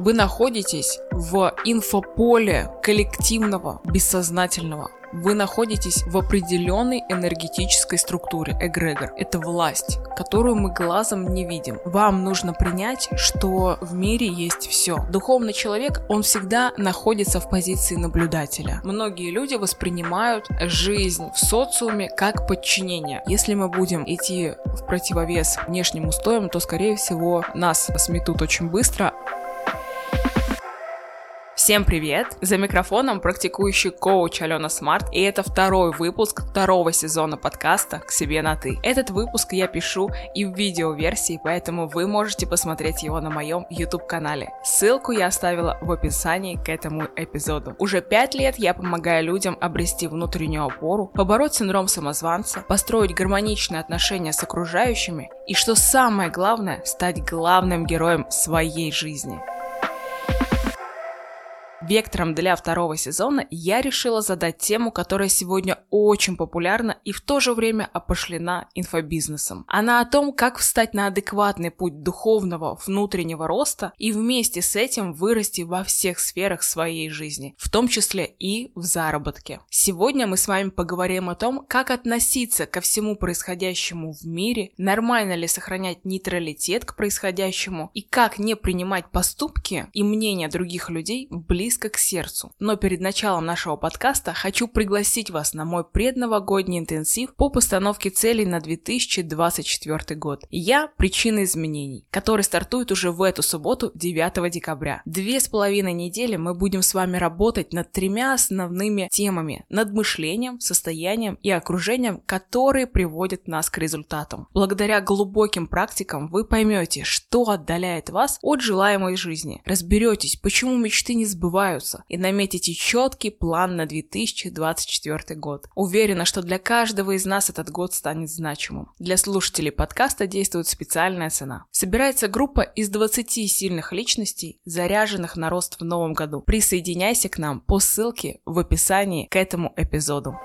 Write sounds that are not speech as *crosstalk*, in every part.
Вы находитесь в инфополе коллективного, бессознательного. Вы находитесь в определенной энергетической структуре, эгрегор. Это власть, которую мы глазом не видим. Вам нужно принять, что в мире есть все. Духовный человек, он всегда находится в позиции наблюдателя. Многие люди воспринимают жизнь в социуме как подчинение. Если мы будем идти в противовес внешним устоям, то, скорее всего, нас сметут очень быстро, Всем привет! За микрофоном практикующий коуч Алена Смарт, и это второй выпуск второго сезона подкаста «К себе на ты». Этот выпуск я пишу и в видеоверсии, поэтому вы можете посмотреть его на моем YouTube-канале. Ссылку я оставила в описании к этому эпизоду. Уже пять лет я помогаю людям обрести внутреннюю опору, побороть синдром самозванца, построить гармоничные отношения с окружающими и, что самое главное, стать главным героем своей жизни. Вектором для второго сезона я решила задать тему, которая сегодня очень популярна и в то же время опошлена инфобизнесом. Она о том, как встать на адекватный путь духовного внутреннего роста и вместе с этим вырасти во всех сферах своей жизни, в том числе и в заработке. Сегодня мы с вами поговорим о том, как относиться ко всему происходящему в мире, нормально ли сохранять нейтралитет к происходящему и как не принимать поступки и мнения других людей близко близко к сердцу. Но перед началом нашего подкаста хочу пригласить вас на мой предновогодний интенсив по постановке целей на 2024 год. Я – причина изменений, который стартует уже в эту субботу, 9 декабря. Две с половиной недели мы будем с вами работать над тремя основными темами – над мышлением, состоянием и окружением, которые приводят нас к результатам. Благодаря глубоким практикам вы поймете, что отдаляет вас от желаемой жизни. Разберетесь, почему мечты не сбываются, сбываются, и наметите четкий план на 2024 год. Уверена, что для каждого из нас этот год станет значимым. Для слушателей подкаста действует специальная цена. Собирается группа из 20 сильных личностей, заряженных на рост в новом году. Присоединяйся к нам по ссылке в описании к этому эпизоду.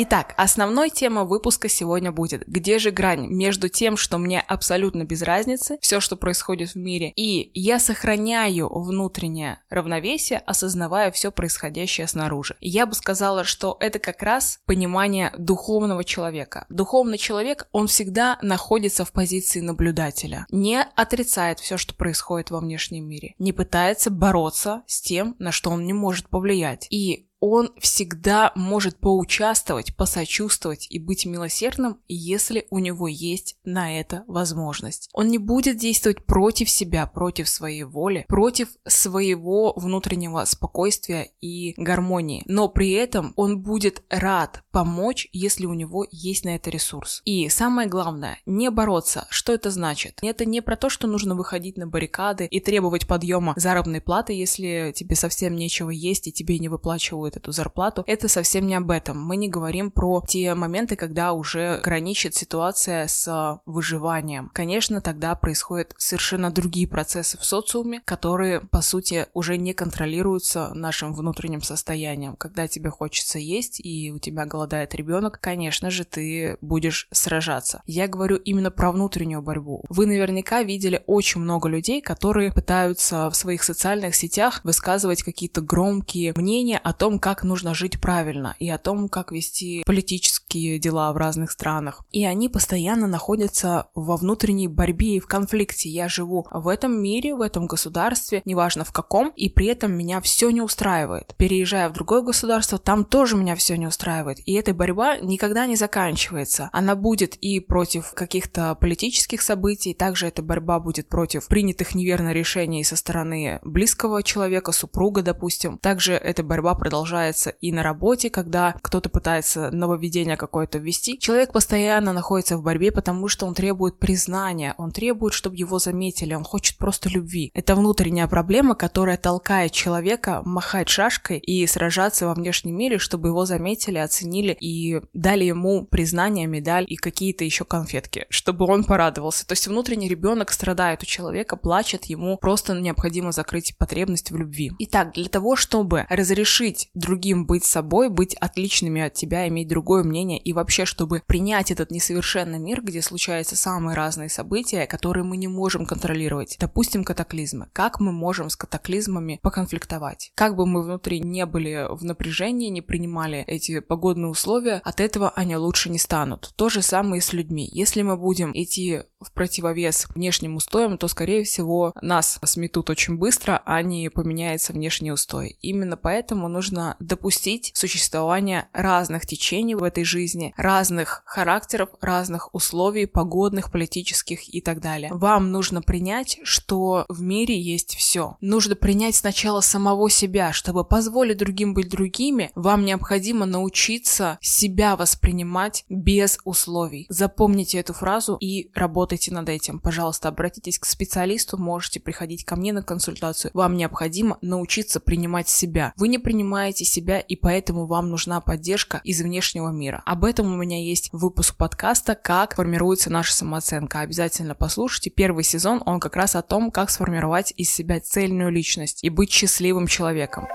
Итак, основной тема выпуска сегодня будет «Где же грань между тем, что мне абсолютно без разницы, все, что происходит в мире, и я сохраняю внутреннее равновесие, осознавая все происходящее снаружи». Я бы сказала, что это как раз понимание духовного человека. Духовный человек, он всегда находится в позиции наблюдателя, не отрицает все, что происходит во внешнем мире, не пытается бороться с тем, на что он не может повлиять. И он всегда может поучаствовать, посочувствовать и быть милосердным, если у него есть на это возможность. Он не будет действовать против себя, против своей воли, против своего внутреннего спокойствия и гармонии. Но при этом он будет рад помочь, если у него есть на это ресурс. И самое главное, не бороться. Что это значит? Это не про то, что нужно выходить на баррикады и требовать подъема заработной платы, если тебе совсем нечего есть и тебе не выплачивают требует эту зарплату, это совсем не об этом. Мы не говорим про те моменты, когда уже граничит ситуация с выживанием. Конечно, тогда происходят совершенно другие процессы в социуме, которые, по сути, уже не контролируются нашим внутренним состоянием. Когда тебе хочется есть и у тебя голодает ребенок, конечно же, ты будешь сражаться. Я говорю именно про внутреннюю борьбу. Вы наверняка видели очень много людей, которые пытаются в своих социальных сетях высказывать какие-то громкие мнения о том, как нужно жить правильно, и о том, как вести политические дела в разных странах. И они постоянно находятся во внутренней борьбе и в конфликте. Я живу в этом мире, в этом государстве, неважно в каком, и при этом меня все не устраивает. Переезжая в другое государство, там тоже меня все не устраивает. И эта борьба никогда не заканчивается. Она будет и против каких-то политических событий, также эта борьба будет против принятых неверно решений со стороны близкого человека, супруга, допустим. Также эта борьба продолжается продолжается и на работе, когда кто-то пытается нововведение какое-то ввести. Человек постоянно находится в борьбе, потому что он требует признания, он требует, чтобы его заметили, он хочет просто любви. Это внутренняя проблема, которая толкает человека махать шашкой и сражаться во внешнем мире, чтобы его заметили, оценили и дали ему признание, медаль и какие-то еще конфетки, чтобы он порадовался. То есть внутренний ребенок страдает у человека, плачет, ему просто необходимо закрыть потребность в любви. Итак, для того, чтобы разрешить другим быть собой, быть отличными от тебя, иметь другое мнение и вообще, чтобы принять этот несовершенный мир, где случаются самые разные события, которые мы не можем контролировать. Допустим, катаклизмы. Как мы можем с катаклизмами поконфликтовать? Как бы мы внутри не были в напряжении, не принимали эти погодные условия, от этого они лучше не станут. То же самое и с людьми. Если мы будем идти в противовес внешним устоям, то, скорее всего, нас сметут очень быстро, а не поменяется внешний устой. Именно поэтому нужно допустить существование разных течений в этой жизни, разных характеров, разных условий, погодных, политических и так далее. Вам нужно принять, что в мире есть все. Нужно принять сначала самого себя, чтобы позволить другим быть другими, вам необходимо научиться себя воспринимать без условий. Запомните эту фразу и работайте над этим. Пожалуйста, обратитесь к специалисту, можете приходить ко мне на консультацию. Вам необходимо научиться принимать себя. Вы не принимаете себя, и поэтому вам нужна поддержка из внешнего мира. Об этом у меня есть выпуск подкаста «Как формируется наша самооценка». Обязательно послушайте. Первый сезон, он как раз о том, как сформировать из себя цельную личность и быть счастливым человеком.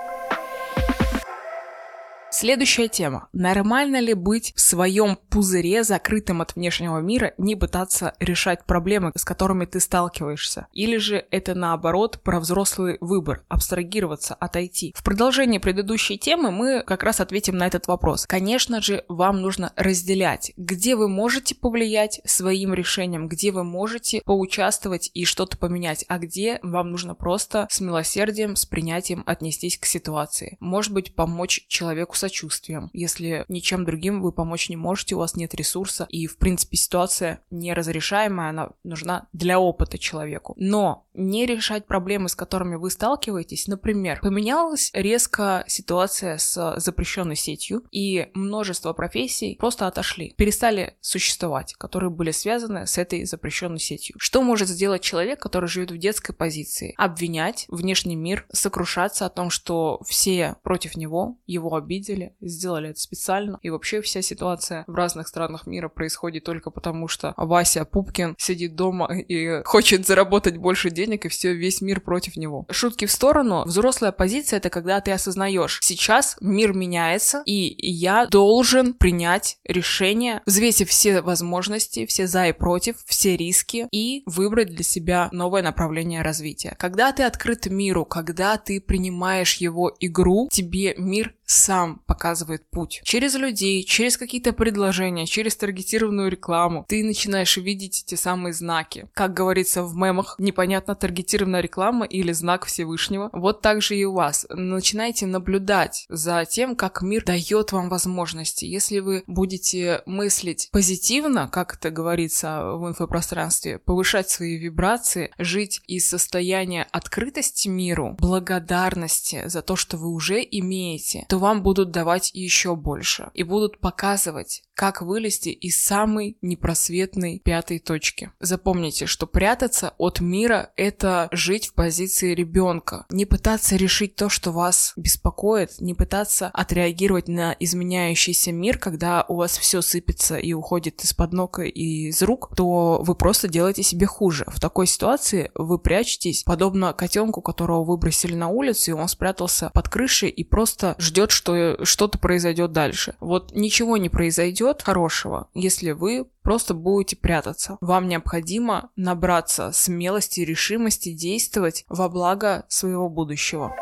Следующая тема. Нормально ли быть в своем пузыре, закрытым от внешнего мира, не пытаться решать проблемы, с которыми ты сталкиваешься? Или же это наоборот про взрослый выбор, абстрагироваться, отойти? В продолжении предыдущей темы мы как раз ответим на этот вопрос. Конечно же, вам нужно разделять, где вы можете повлиять своим решением, где вы можете поучаствовать и что-то поменять, а где вам нужно просто с милосердием, с принятием отнестись к ситуации. Может быть, помочь человеку сочувствием. Если ничем другим вы помочь не можете, у вас нет ресурса, и, в принципе, ситуация неразрешаемая, она нужна для опыта человеку. Но не решать проблемы, с которыми вы сталкиваетесь, например, поменялась резко ситуация с запрещенной сетью, и множество профессий просто отошли, перестали существовать, которые были связаны с этой запрещенной сетью. Что может сделать человек, который живет в детской позиции? Обвинять внешний мир, сокрушаться о том, что все против него, его обидели, хотели, сделали это специально. И вообще вся ситуация в разных странах мира происходит только потому, что Вася Пупкин сидит дома и хочет заработать больше денег, и все, весь мир против него. Шутки в сторону. Взрослая позиция — это когда ты осознаешь, сейчас мир меняется, и я должен принять решение, взвесив все возможности, все за и против, все риски, и выбрать для себя новое направление развития. Когда ты открыт миру, когда ты принимаешь его игру, тебе мир сам показывает путь. Через людей, через какие-то предложения, через таргетированную рекламу ты начинаешь видеть те самые знаки. Как говорится в мемах, непонятно таргетированная реклама или знак Всевышнего. Вот так же и у вас. Начинайте наблюдать за тем, как мир дает вам возможности. Если вы будете мыслить позитивно, как это говорится в инфопространстве, повышать свои вибрации, жить из состояния открытости миру, благодарности за то, что вы уже имеете, то вам будут давать еще больше и будут показывать, как вылезти из самой непросветной пятой точки. Запомните, что прятаться от мира – это жить в позиции ребенка. Не пытаться решить то, что вас беспокоит, не пытаться отреагировать на изменяющийся мир, когда у вас все сыпется и уходит из-под ног и из рук, то вы просто делаете себе хуже. В такой ситуации вы прячетесь, подобно котенку, которого выбросили на улицу, и он спрятался под крышей и просто ждет ждет, что что-то произойдет дальше. Вот ничего не произойдет хорошего, если вы просто будете прятаться. Вам необходимо набраться смелости и решимости действовать во благо своего будущего.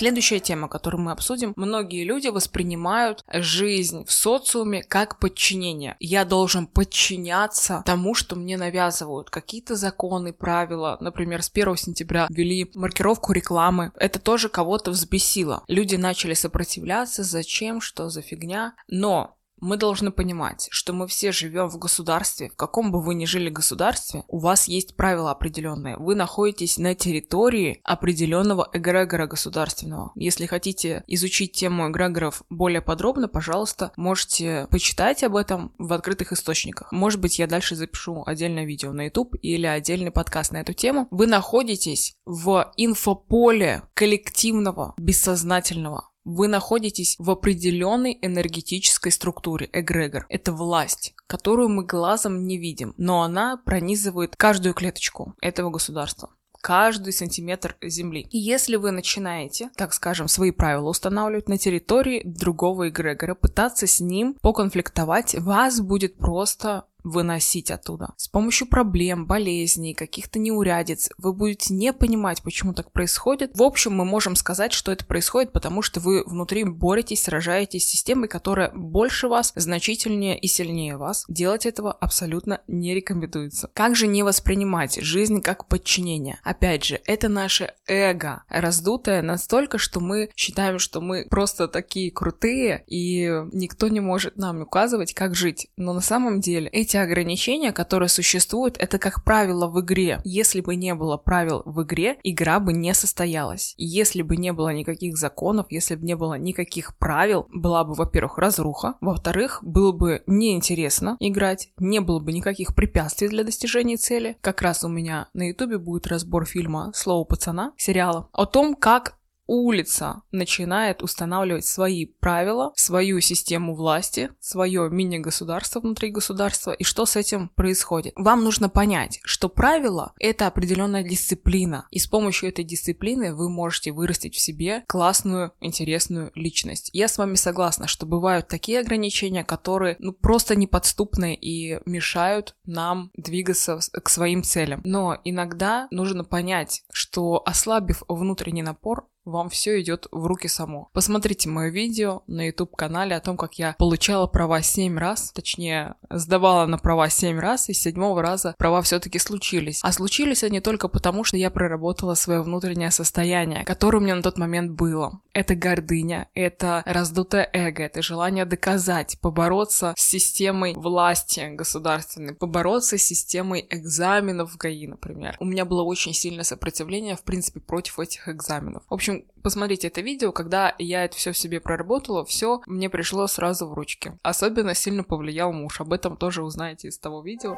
Следующая тема, которую мы обсудим. Многие люди воспринимают жизнь в социуме как подчинение. Я должен подчиняться тому, что мне навязывают. Какие-то законы, правила. Например, с 1 сентября ввели маркировку рекламы. Это тоже кого-то взбесило. Люди начали сопротивляться. Зачем? Что за фигня? Но мы должны понимать, что мы все живем в государстве, в каком бы вы ни жили государстве, у вас есть правила определенные. Вы находитесь на территории определенного эгрегора государственного. Если хотите изучить тему эгрегоров более подробно, пожалуйста, можете почитать об этом в открытых источниках. Может быть, я дальше запишу отдельное видео на YouTube или отдельный подкаст на эту тему. Вы находитесь в инфополе коллективного, бессознательного вы находитесь в определенной энергетической структуре, эгрегор. Это власть, которую мы глазом не видим, но она пронизывает каждую клеточку этого государства каждый сантиметр земли. И если вы начинаете, так скажем, свои правила устанавливать на территории другого эгрегора, пытаться с ним поконфликтовать, вас будет просто выносить оттуда. С помощью проблем, болезней, каких-то неурядиц вы будете не понимать, почему так происходит. В общем, мы можем сказать, что это происходит, потому что вы внутри боретесь, сражаетесь с системой, которая больше вас, значительнее и сильнее вас. Делать этого абсолютно не рекомендуется. Как же не воспринимать жизнь как подчинение? Опять же, это наше эго, раздутое настолько, что мы считаем, что мы просто такие крутые, и никто не может нам указывать, как жить. Но на самом деле эти эти ограничения, которые существуют, это как правило в игре. Если бы не было правил в игре, игра бы не состоялась. Если бы не было никаких законов, если бы не было никаких правил, была бы, во-первых, разруха, во-вторых, было бы неинтересно играть, не было бы никаких препятствий для достижения цели. Как раз у меня на ютубе будет разбор фильма «Слово пацана», сериала, о том, как улица начинает устанавливать свои правила, свою систему власти, свое мини-государство внутри государства, и что с этим происходит. Вам нужно понять, что правила — это определенная дисциплина, и с помощью этой дисциплины вы можете вырастить в себе классную, интересную личность. Я с вами согласна, что бывают такие ограничения, которые ну, просто неподступны и мешают нам двигаться к своим целям. Но иногда нужно понять, что ослабив внутренний напор, вам все идет в руки само. Посмотрите мое видео на YouTube канале о том, как я получала права 7 раз, точнее, сдавала на права 7 раз, и с седьмого раза права все-таки случились. А случились они только потому, что я проработала свое внутреннее состояние, которое у меня на тот момент было. Это гордыня, это раздутое эго, это желание доказать, побороться с системой власти государственной, побороться с системой экзаменов в ГАИ, например. У меня было очень сильное сопротивление, в принципе, против этих экзаменов. В общем, посмотрите это видео, когда я это все в себе проработала, все мне пришло сразу в ручки. Особенно сильно повлиял муж, об этом тоже узнаете из того видео.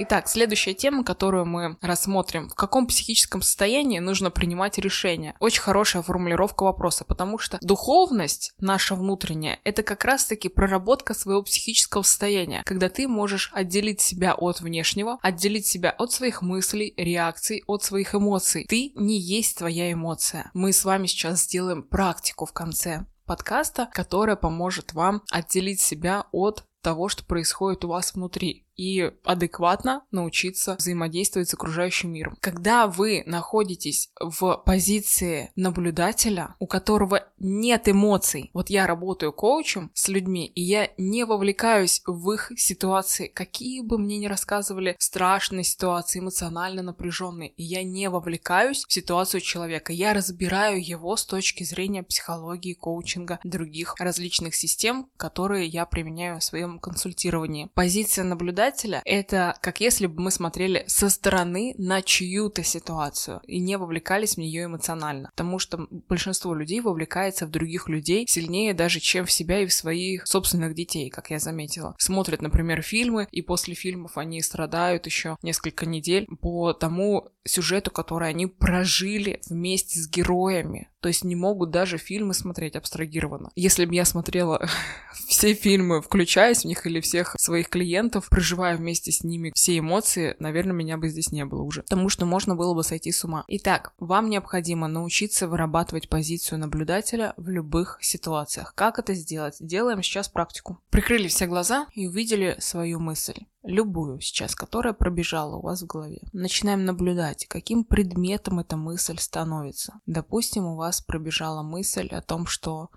Итак, следующая тема, которую мы рассмотрим. В каком психическом состоянии нужно принимать решения? Очень хорошая формулировка вопроса, потому что духовность наша внутренняя, это как раз-таки проработка своего психического состояния, когда ты можешь отделить себя от внешнего, отделить себя от своих мыслей, реакций, от своих эмоций. Ты не есть твоя эмоция. Мы с вами сейчас сделаем практику в конце подкаста, которая поможет вам отделить себя от того, что происходит у вас внутри и адекватно научиться взаимодействовать с окружающим миром. Когда вы находитесь в позиции наблюдателя, у которого нет эмоций, вот я работаю коучем с людьми, и я не вовлекаюсь в их ситуации, какие бы мне ни рассказывали страшные ситуации, эмоционально напряженные, я не вовлекаюсь в ситуацию человека, я разбираю его с точки зрения психологии, коучинга, других различных систем, которые я применяю в своем консультировании. Позиция наблюдателя наблюдателя, это как если бы мы смотрели со стороны на чью-то ситуацию и не вовлекались в нее эмоционально. Потому что большинство людей вовлекается в других людей сильнее даже, чем в себя и в своих собственных детей, как я заметила. Смотрят, например, фильмы, и после фильмов они страдают еще несколько недель по тому сюжету, который они прожили вместе с героями. То есть не могут даже фильмы смотреть абстрагированно. Если бы я смотрела *laughs* все фильмы, включаясь в них или всех своих клиентов, проживая вместе с ними все эмоции, наверное, меня бы здесь не было уже. Потому что можно было бы сойти с ума. Итак, вам необходимо научиться вырабатывать позицию наблюдателя в любых ситуациях. Как это сделать? Делаем сейчас практику. Прикрыли все глаза и увидели свою мысль любую сейчас, которая пробежала у вас в голове. Начинаем наблюдать, каким предметом эта мысль становится. Допустим, у вас пробежала мысль о том, что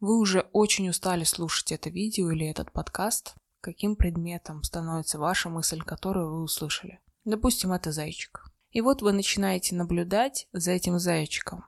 вы уже очень устали слушать это видео или этот подкаст. Каким предметом становится ваша мысль, которую вы услышали? Допустим, это зайчик. И вот вы начинаете наблюдать за этим зайчиком.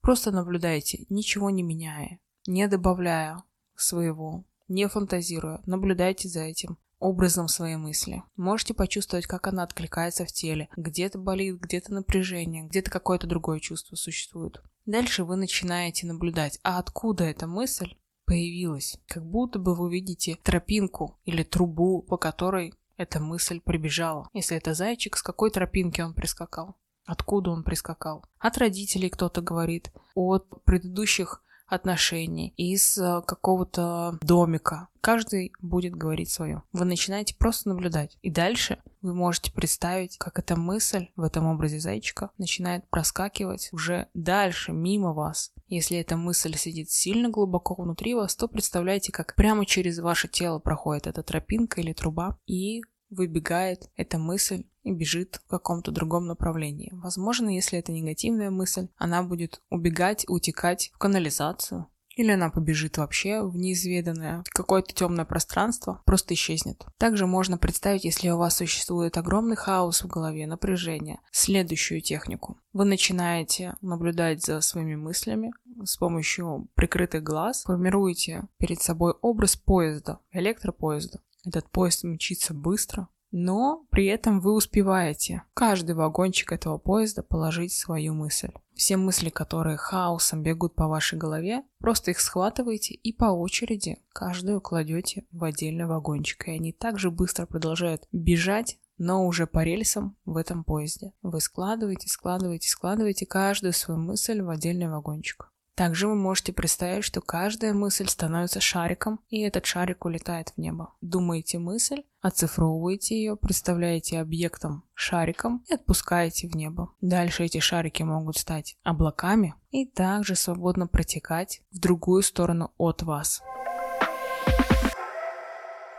Просто наблюдайте, ничего не меняя, не добавляя своего, не фантазируя. Наблюдайте за этим образом своей мысли. Можете почувствовать, как она откликается в теле. Где-то болит, где-то напряжение, где-то какое-то другое чувство существует. Дальше вы начинаете наблюдать, а откуда эта мысль появилась. Как будто бы вы видите тропинку или трубу, по которой эта мысль прибежала. Если это зайчик, с какой тропинки он прискакал? Откуда он прискакал? От родителей кто-то говорит, от предыдущих отношений, из э, какого-то домика. Каждый будет говорить свое. Вы начинаете просто наблюдать. И дальше вы можете представить, как эта мысль в этом образе зайчика начинает проскакивать уже дальше, мимо вас. Если эта мысль сидит сильно глубоко внутри вас, то представляете, как прямо через ваше тело проходит эта тропинка или труба, и выбегает эта мысль и бежит в каком-то другом направлении. Возможно, если это негативная мысль, она будет убегать, утекать в канализацию, или она побежит вообще в неизведанное, какое-то темное пространство, просто исчезнет. Также можно представить, если у вас существует огромный хаос в голове, напряжение, следующую технику. Вы начинаете наблюдать за своими мыслями с помощью прикрытых глаз, формируете перед собой образ поезда, электропоезда. Этот поезд мчится быстро, но при этом вы успеваете каждый вагончик этого поезда положить свою мысль. Все мысли, которые хаосом бегут по вашей голове, просто их схватываете и по очереди каждую кладете в отдельный вагончик, и они также быстро продолжают бежать но уже по рельсам в этом поезде. Вы складываете, складываете, складываете каждую свою мысль в отдельный вагончик. Также вы можете представить, что каждая мысль становится шариком, и этот шарик улетает в небо. Думаете мысль, оцифровываете ее, представляете объектом шариком и отпускаете в небо. Дальше эти шарики могут стать облаками и также свободно протекать в другую сторону от вас.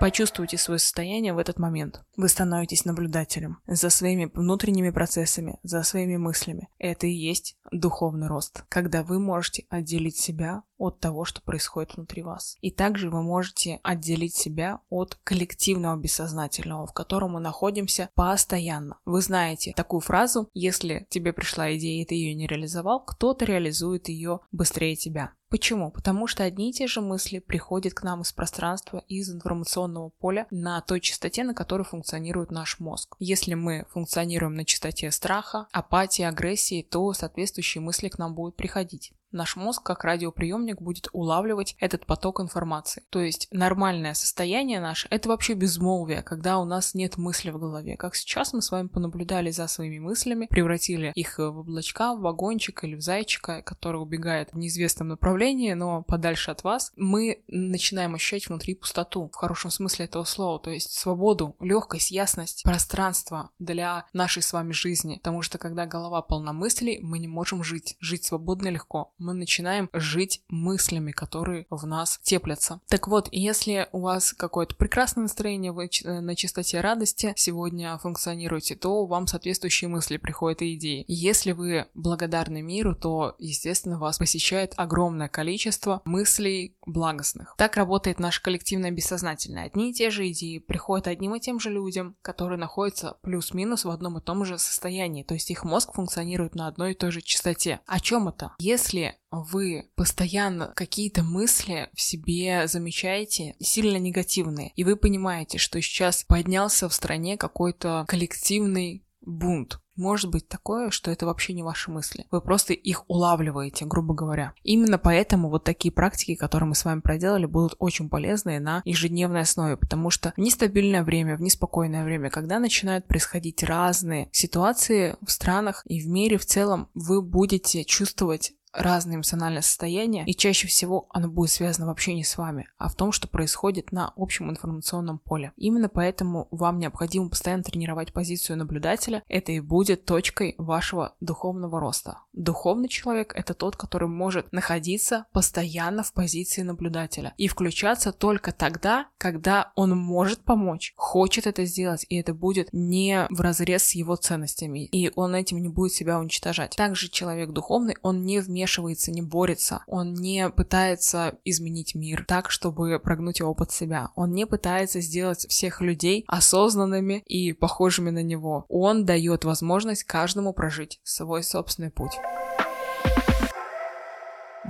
Почувствуйте свое состояние в этот момент. Вы становитесь наблюдателем за своими внутренними процессами, за своими мыслями. Это и есть духовный рост, когда вы можете отделить себя от того, что происходит внутри вас. И также вы можете отделить себя от коллективного бессознательного, в котором мы находимся постоянно. Вы знаете такую фразу, если тебе пришла идея и ты ее не реализовал, кто-то реализует ее быстрее тебя. Почему? Потому что одни и те же мысли приходят к нам из пространства, из информационного поля на той частоте, на которой функционирует наш мозг. Если мы функционируем на частоте страха, апатии, агрессии, то соответствующие мысли к нам будут приходить наш мозг как радиоприемник будет улавливать этот поток информации. То есть нормальное состояние наше – это вообще безмолвие, когда у нас нет мысли в голове. Как сейчас мы с вами понаблюдали за своими мыслями, превратили их в облачка, в вагончик или в зайчика, который убегает в неизвестном направлении, но подальше от вас, мы начинаем ощущать внутри пустоту, в хорошем смысле этого слова, то есть свободу, легкость, ясность, пространство для нашей с вами жизни. Потому что когда голова полна мыслей, мы не можем жить. Жить свободно легко мы начинаем жить мыслями, которые в нас теплятся. Так вот, если у вас какое-то прекрасное настроение, вы э, на чистоте радости сегодня функционируете, то вам соответствующие мысли приходят и идеи. Если вы благодарны миру, то, естественно, вас посещает огромное количество мыслей благостных. Так работает наше коллективное бессознательное. Одни и те же идеи приходят одним и тем же людям, которые находятся плюс-минус в одном и том же состоянии, то есть их мозг функционирует на одной и той же частоте. О чем это? Если вы постоянно какие-то мысли в себе замечаете, сильно негативные, и вы понимаете, что сейчас поднялся в стране какой-то коллективный бунт. Может быть такое, что это вообще не ваши мысли. Вы просто их улавливаете, грубо говоря. Именно поэтому вот такие практики, которые мы с вами проделали, будут очень полезны на ежедневной основе, потому что в нестабильное время, в неспокойное время, когда начинают происходить разные ситуации в странах и в мире в целом, вы будете чувствовать разные эмоциональные состояния, и чаще всего оно будет связано вообще не с вами, а в том, что происходит на общем информационном поле. Именно поэтому вам необходимо постоянно тренировать позицию наблюдателя, это и будет точкой вашего духовного роста. Духовный человек — это тот, который может находиться постоянно в позиции наблюдателя и включаться только тогда, когда он может помочь, хочет это сделать, и это будет не в разрез с его ценностями, и он этим не будет себя уничтожать. Также человек духовный, он не вмешивается не борется, он не пытается изменить мир так, чтобы прогнуть его под себя. Он не пытается сделать всех людей осознанными и похожими на него. Он дает возможность каждому прожить свой собственный путь. Thank you.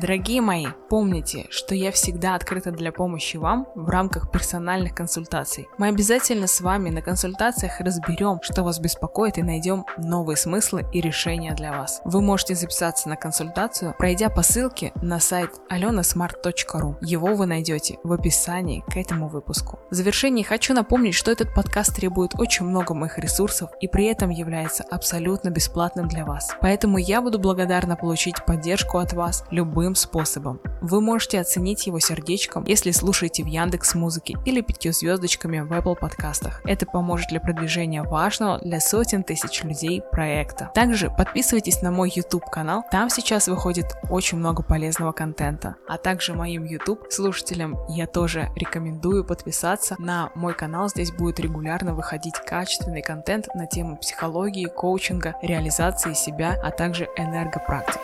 Дорогие мои, помните, что я всегда открыта для помощи вам в рамках персональных консультаций. Мы обязательно с вами на консультациях разберем, что вас беспокоит и найдем новые смыслы и решения для вас. Вы можете записаться на консультацию, пройдя по ссылке на сайт alenasmart.ru. Его вы найдете в описании к этому выпуску. В завершении хочу напомнить, что этот подкаст требует очень много моих ресурсов и при этом является абсолютно бесплатным для вас. Поэтому я буду благодарна получить поддержку от вас любым любым способом. Вы можете оценить его сердечком, если слушаете в Яндекс Музыке или пятью звездочками в Apple подкастах. Это поможет для продвижения важного для сотен тысяч людей проекта. Также подписывайтесь на мой YouTube канал, там сейчас выходит очень много полезного контента. А также моим YouTube слушателям я тоже рекомендую подписаться на мой канал, здесь будет регулярно выходить качественный контент на тему психологии, коучинга, реализации себя, а также энергопрактик.